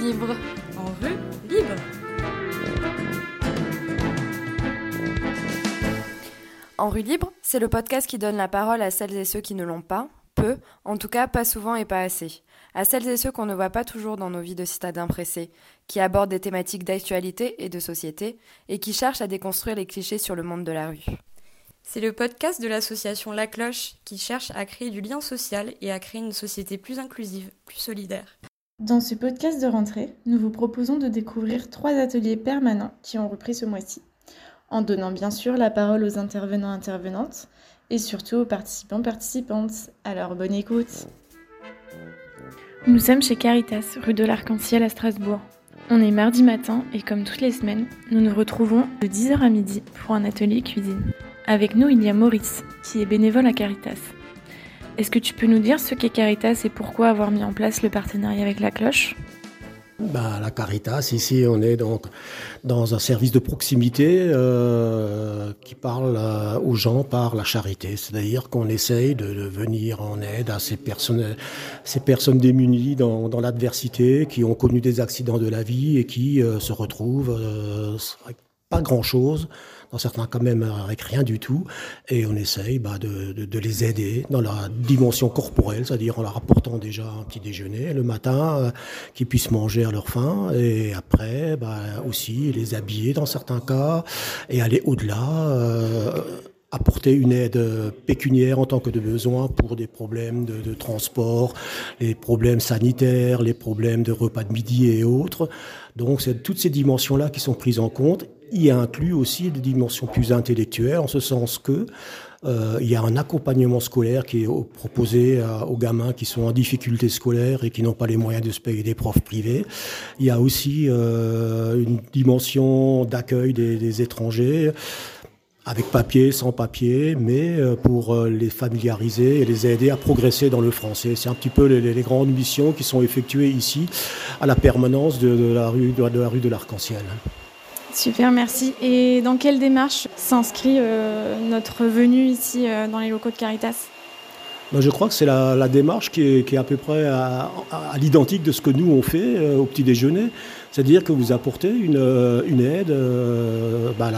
libre. En rue libre. En rue libre, c'est le podcast qui donne la parole à celles et ceux qui ne l'ont pas, peu, en tout cas pas souvent et pas assez. À celles et ceux qu'on ne voit pas toujours dans nos vies de citadins pressés, qui abordent des thématiques d'actualité et de société, et qui cherchent à déconstruire les clichés sur le monde de la rue. C'est le podcast de l'association La Cloche qui cherche à créer du lien social et à créer une société plus inclusive, plus solidaire. Dans ce podcast de rentrée, nous vous proposons de découvrir trois ateliers permanents qui ont repris ce mois-ci, en donnant bien sûr la parole aux intervenants intervenantes et surtout aux participants participantes. Alors bonne écoute. Nous sommes chez Caritas, rue de l'Arc-en-Ciel à Strasbourg. On est mardi matin et comme toutes les semaines, nous nous retrouvons de 10h à midi pour un atelier cuisine. Avec nous, il y a Maurice, qui est bénévole à Caritas. Est-ce que tu peux nous dire ce qu'est Caritas et pourquoi avoir mis en place le partenariat avec la cloche? Bah, la Caritas, ici, on est donc dans un service de proximité euh, qui parle euh, aux gens par la charité. C'est-à-dire qu'on essaye de, venir en aide à ces personnes, ces personnes démunies dans, l'adversité, qui ont connu des accidents de la vie et qui euh, se retrouvent pas grand-chose dans certains cas même avec rien du tout, et on essaye bah, de, de, de, les aider dans la dimension corporelle, c'est-à-dire en leur apportant déjà un petit déjeuner le matin, euh, qu'ils puissent manger à leur faim, et après bah, aussi les habiller dans certains cas, et aller au-delà. Euh, apporter une aide pécuniaire en tant que de besoin pour des problèmes de, de, transport, les problèmes sanitaires, les problèmes de repas de midi et autres. Donc c'est toutes ces dimensions-là qui sont prises en compte. Y a inclus aussi des dimensions plus intellectuelles, en ce sens que euh, il y a un accompagnement scolaire qui est proposé à, aux gamins qui sont en difficulté scolaire et qui n'ont pas les moyens de se payer des profs privés. Il y a aussi euh, une dimension d'accueil des, étrangers avec papier, sans papier, mais euh, pour euh, les familiariser et les aider à progresser dans le français. C'est un petit peu les, grandes missions qui sont effectuées ici à la permanence de la rue de, la rue de l'Arc-en-Ciel. Super, merci. Et dans quelle démarche s'inscrit euh, notre venue ici euh, dans les locaux de Caritas? Ben, je crois que c'est la, démarche qui est, à peu près à l'identique de ce que nous on fait euh, au petit déjeuner. C'est-à-dire que vous apportez une, une aide, euh, bah,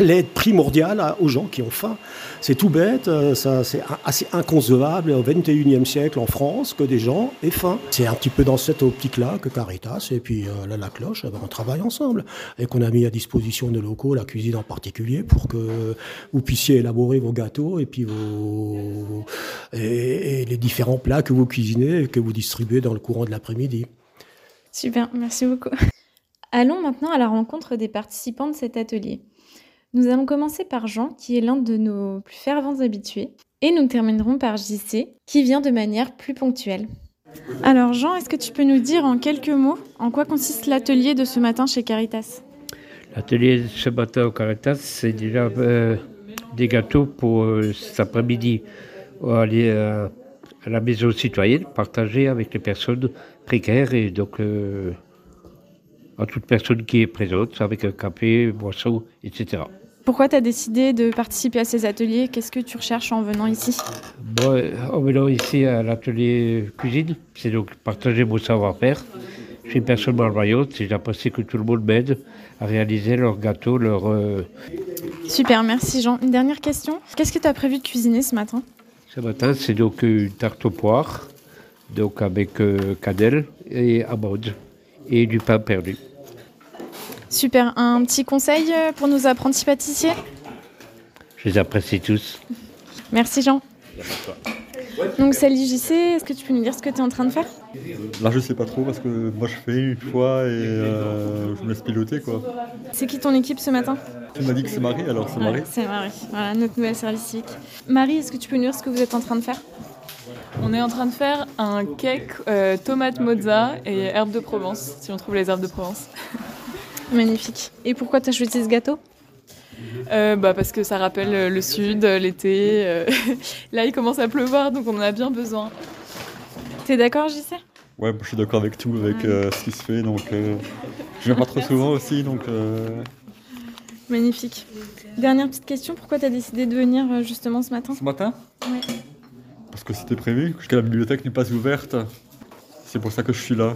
l'aide primordiale aux gens qui ont faim. C'est tout bête, ça, c'est assez inconcevable au XXIe siècle en France que des gens aient faim. C'est un petit peu dans cette optique-là que Caritas et puis euh, la, la, cloche, eh ben, on travaille ensemble et qu'on a mis à disposition de locaux, la cuisine en particulier, pour que vous puissiez élaborer vos gâteaux et puis vos et, et les différents plats que vous cuisinez et que vous distribuez dans le courant de l'après-midi. Super, merci beaucoup. Allons maintenant à la rencontre des participants de cet atelier. Nous allons commencer par Jean, qui est l'un de nos plus fervents habitués, et nous terminerons par JC, qui vient de manière plus ponctuelle. Alors Jean, est-ce que tu peux nous dire en quelques mots en quoi consiste l'atelier de ce matin chez Caritas? L'atelier de ce matin au Caritas, c'est déjà euh, des gâteaux pour euh, cet après-midi aller euh, à la maison citoyenne, partager avec les personnes précaires et donc euh, à toute personne qui est présente avec un café, boisson, etc. Pourquoi tu as décidé de participer à ces ateliers? Qu'est-ce que tu recherches en venant ici? Bon, En venant ici à l'atelier cuisine, c'est donc partager mon savoir-faire. Je suis une personne malvoyante et j'apprécie que tout le monde m'aide à réaliser leurs gâteaux, leurs... Euh... Super, merci Jean. Une dernière question. Qu'est-ce que tu as prévu de cuisiner ce matin? Ce matin, c'est donc une tarte aux poires donc avec euh, cannelle et amande et du pain perdu. Super. Un petit conseil pour nos apprentis pâtissiers? Je les apprécie tous. Merci Jean. Donc salut JC, est-ce que tu peux nous dire ce que tu es en train de faire? Là je sais pas trop parce que moi je fais une fois et euh, je me laisse piloter quoi. C'est qui ton équipe ce matin? Tu m'as dit que c'est Marie alors c'est ouais, Marie C'est Marie, voilà notre nouvelle service civique. Marie, est-ce que tu peux nous dire ce que vous êtes en train de faire? On est en train de faire un cake euh, tomate mozza et herbes de Provence, si on trouve les herbes de Provence. Magnifique. Et pourquoi tu as choisi ce gâteau? Euh, bah parce que ça rappelle le sud, l'été. Euh... Là, il commence à pleuvoir, donc on en a bien besoin. T'es d'accord, JC Ouais, je suis d'accord avec tout, avec ouais. euh, ce qui se fait. Donc, euh, je viens pas trop souvent aussi, donc. euh, Magnifique. Dernière petite question, pourquoi tu as décidé de venir euh, justement ce matin? Ce matin? Ouais. Parce que c'était prévu, que la bibliothèque n'est pas ouverte. C'est pour ça que je suis là.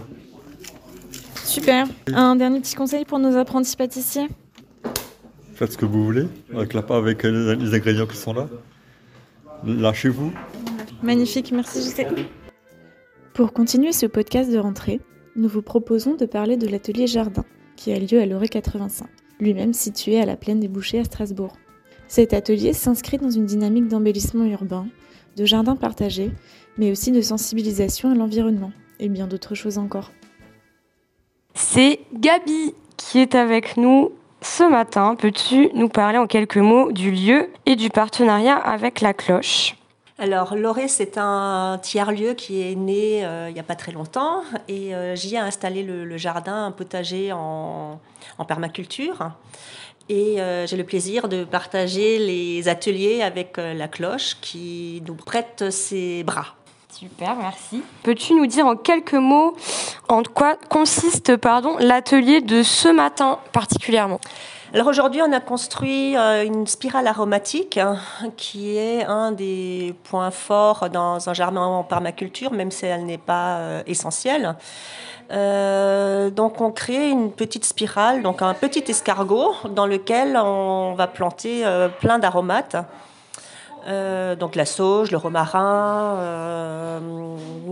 Super. Un dernier petit conseil pour nos apprentis pâtissiers? Faites ce que vous voulez, avec, la, avec les, les ingrédients qui sont là. Lâchez-vous. Magnifique, merci JC. Pour continuer ce podcast de rentrée, nous vous proposons de parler de l'atelier jardin, qui a lieu à l'Oré 85, lui-même situé à la plaine des Bouchers à Strasbourg. Cet atelier s'inscrit dans une dynamique d'embellissement urbain, de jardin partagé, mais aussi de sensibilisation à l'environnement, et bien d'autres choses encore. C'est Gabi qui est avec nous ce matin. Peux-tu nous parler en quelques mots du lieu et du partenariat avec la cloche? Alors, Loré, c'est un tiers-lieu qui est né euh, il n'y a pas très longtemps et euh, j'y ai installé le, jardin, un potager en, permaculture. Et euh, j'ai le plaisir de partager les ateliers avec la cloche qui nous prête ses bras. Super, merci. Peux-tu nous dire en quelques mots en quoi consiste l'atelier de ce matin particulièrement? Alors aujourd'hui, on a construit euh, une spirale aromatique hein, qui est un des points forts dans un jardin en permaculture, même si elle n'est pas euh, essentielle. Euh, donc on crée une petite spirale, donc un petit escargot dans lequel on va planter plein d'aromates. Euh, donc la sauge, le romarin, euh,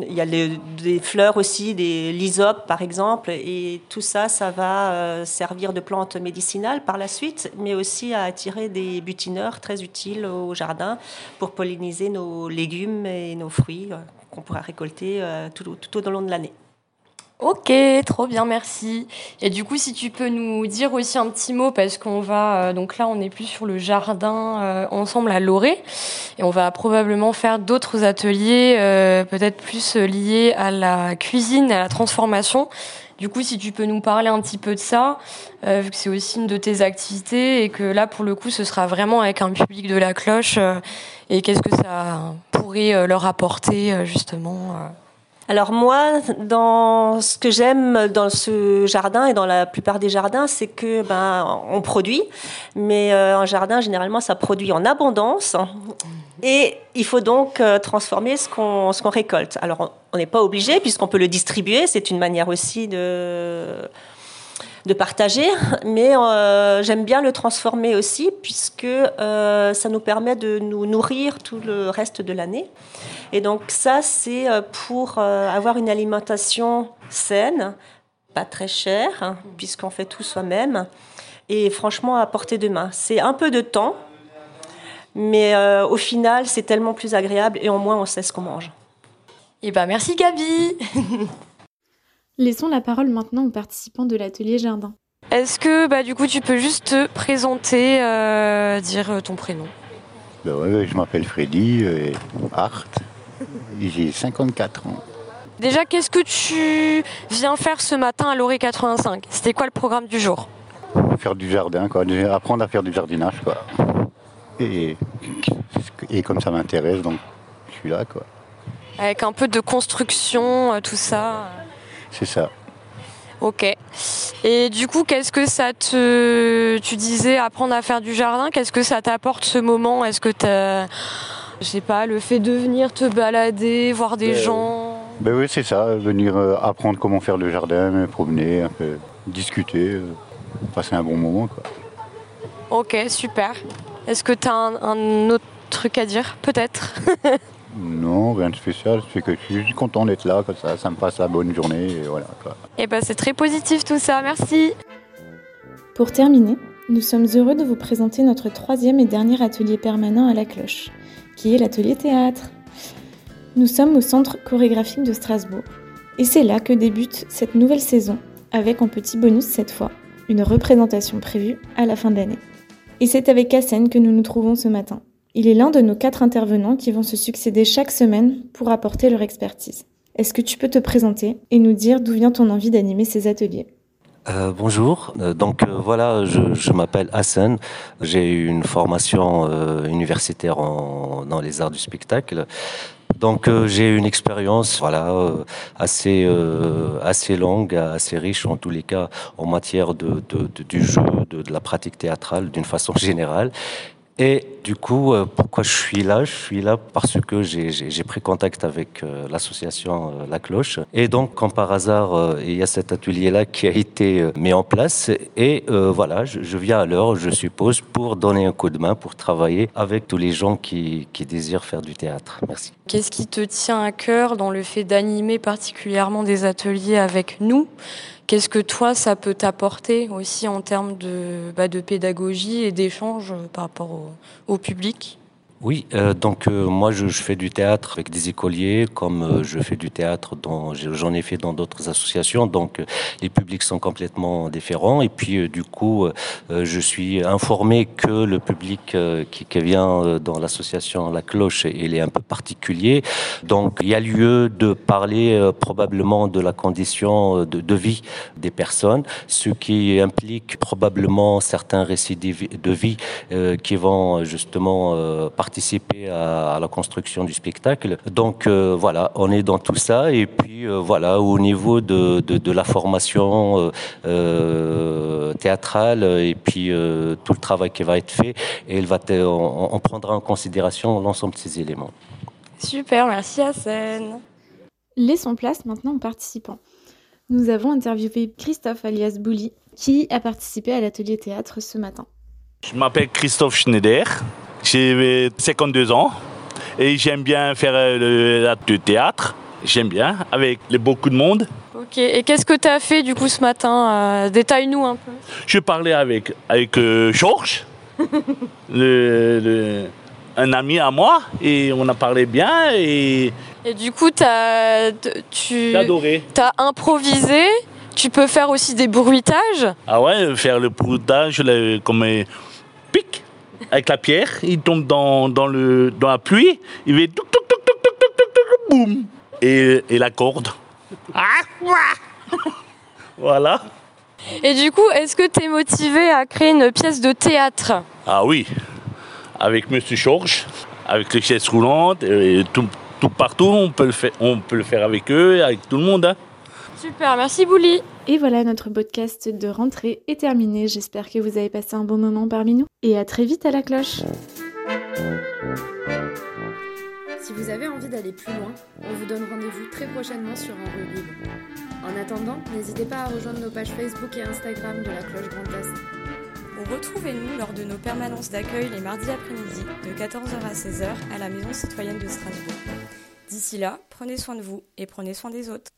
il y a des fleurs aussi, des lysopes par exemple, et tout ça, ça va euh, servir de plante médicinale par la suite, mais aussi à attirer des butineurs très utiles au jardin pour polliniser nos légumes et nos fruits qu'on pourra récolter tout au long de l'année. Ok, trop bien, merci. Et du coup, si tu peux nous dire aussi un petit mot, parce qu'on va, euh, donc là, on est plus sur le jardin euh, ensemble à Loré, et on va probablement faire d'autres ateliers, euh, peut-être plus liés à la cuisine, à la transformation. Du coup, si tu peux nous parler un petit peu de ça, vu que c'est aussi une de tes activités, et que là, pour le coup, ce sera vraiment avec un public de la cloche, et qu'est-ce que ça pourrait leur apporter, justement alors moi, dans ce que j'aime dans ce jardin et dans la plupart des jardins, c'est que ben on produit, mais euh, un jardin généralement ça produit en abondance. Et il faut donc euh, transformer ce qu'on ce qu'on récolte. Alors on n'est pas obligé puisqu'on peut le distribuer, c'est une manière aussi de de partager, mais euh, j'aime bien le transformer aussi puisque euh, ça nous permet de nous nourrir tout le reste de l'année. Et donc ça, c'est euh, pour avoir une alimentation saine, pas très chère, puisqu'on fait tout soi-même, et franchement à portée de main. C'est un peu de temps, mais au final, c'est tellement plus agréable et au moins on sait ce qu'on mange. Eh ben merci Gabi Laissons la parole maintenant aux participants de l'atelier jardin. Est-ce que bah, du coup tu peux juste te présenter, euh, dire euh, ton prénom? Bah Je m'appelle Freddy euh, Hart, j'ai 54 ans. Déjà, qu'est-ce que tu viens faire ce matin à l'Oré 85 C'était quoi le programme du jour? Faire du jardin, quoi. apprendre à faire du jardinage. Quoi. Et, et comme ça m'intéresse, donc je suis là. Quoi. Avec un peu de construction, tout ça c'est ça. Ok. Et du coup, qu'est-ce que ça te. Tu disais apprendre à faire du jardin, qu'est-ce que ça t'apporte ce moment? Est-ce que t'as. Je sais pas, le fait de venir te balader, voir des ben, gens? Ben oui, c'est ça, venir euh, apprendre comment faire le jardin, me promener, un peu, discuter, euh, passer un bon moment. Quoi. Ok, super. Est-ce que tu as un autre truc à dire Peut-être? Non, rien de spécial. C'est que je suis content d'être là, comme ça, ça me passe la bonne journée. Et voilà. Et eh ben, c'est très positif tout ça. Merci. Pour terminer, nous sommes heureux de vous présenter notre troisième et dernier atelier permanent à la cloche, qui est l'atelier théâtre. Nous sommes au centre chorégraphique de Strasbourg. Et c'est là que débute cette nouvelle saison, avec en petit bonus cette fois, une représentation prévue à la fin de l'année. Et c'est avec Cassène que nous nous trouvons ce matin. Il est l'un de nos quatre intervenants qui vont se succéder chaque semaine pour apporter leur expertise. Est-ce que tu peux te présenter et nous dire d'où vient ton envie d'animer ces ateliers? Euh, bonjour, euh, donc euh, voilà, je, m'appelle Hassan, j'ai eu une formation universitaire dans les arts du spectacle. Donc j'ai une expérience voilà assez assez longue, assez riche en tous les cas en matière de, du jeu, de, de la pratique théâtrale d'une façon générale. Et du coup, euh, pourquoi je suis là? Je suis là parce que j'ai pris contact avec euh, l'association euh, La Cloche. Et donc, comme par hasard, il y a cet atelier-là qui a été mis en place. Et voilà, je, viens à l'heure, je suppose, pour donner un coup de main, pour travailler avec tous les gens qui, qui désirent faire du théâtre. Merci. Qu'est-ce qui te tient à cœur dans le fait d'animer particulièrement des ateliers avec nous? Qu'est-ce que toi, ça peut t'apporter aussi en termes de, bah, de pédagogie et d'échange par rapport au public? Oui, euh, donc euh, moi je, je, fais du théâtre avec des écoliers, comme euh, je fais du théâtre dont j'en ai fait dans d'autres associations, donc les publics sont complètement différents. Et puis du coup, je suis informé que le public qui, qui, vient dans l'association La Cloche, il est un peu particulier. Donc il y a lieu de parler probablement de la condition de, de, vie des personnes, ce qui implique probablement certains récits de vie qui vont justement participer participer à, la construction du spectacle. Donc euh, voilà, on est dans tout ça. Et puis euh, voilà, au niveau de, de, la formation euh, théâtrale et puis tout le travail qui va être fait, et il va on, on prendra en considération l'ensemble de ces éléments. Super, merci Hassan. Laissons place maintenant aux participants. Nous avons interviewé Christophe alias Bouli, qui a participé à l'atelier théâtre ce matin. Je m'appelle Christophe Schneider. J'ai 52 ans et j'aime bien faire euh, le, théâtre. J'aime bien, avec beaucoup de monde. Ok, et qu'est-ce que tu as fait du coup ce matin euh, Détaille-nous un peu. Je parlais avec, avec euh, Georges, un ami à moi, et on a parlé bien. Et, et du coup, as, tu as improvisé tu peux faire aussi des bruitages? Ah ouais, faire le bruitage comme pic avec la pierre, il tombe dans, dans, le, dans la pluie, il fait touk touk touk touk boum et, et la corde. voilà. Et du coup, est-ce que tu es motivé à créer une pièce de théâtre? Ah oui, avec Monsieur Georges, avec les chaises roulantes, et tout, tout partout, on peut, le faire, on peut le faire avec eux, avec tout le monde. Hein. Super, merci Bouli. Et voilà, notre podcast de rentrée est terminé. J'espère que vous avez passé un bon moment parmi nous. Et à très vite à la cloche. Si vous avez envie d'aller plus loin, on vous donne rendez-vous très prochainement sur un rue libre. En attendant, n'hésitez pas à rejoindre nos pages Facebook et Instagram de la Cloche Grand Est. Retrouvez-nous lors de nos permanences d'accueil les mardis après-midi de 14h à 16h à la Maison citoyenne de Strasbourg. D'ici là, prenez soin de vous et prenez soin des autres.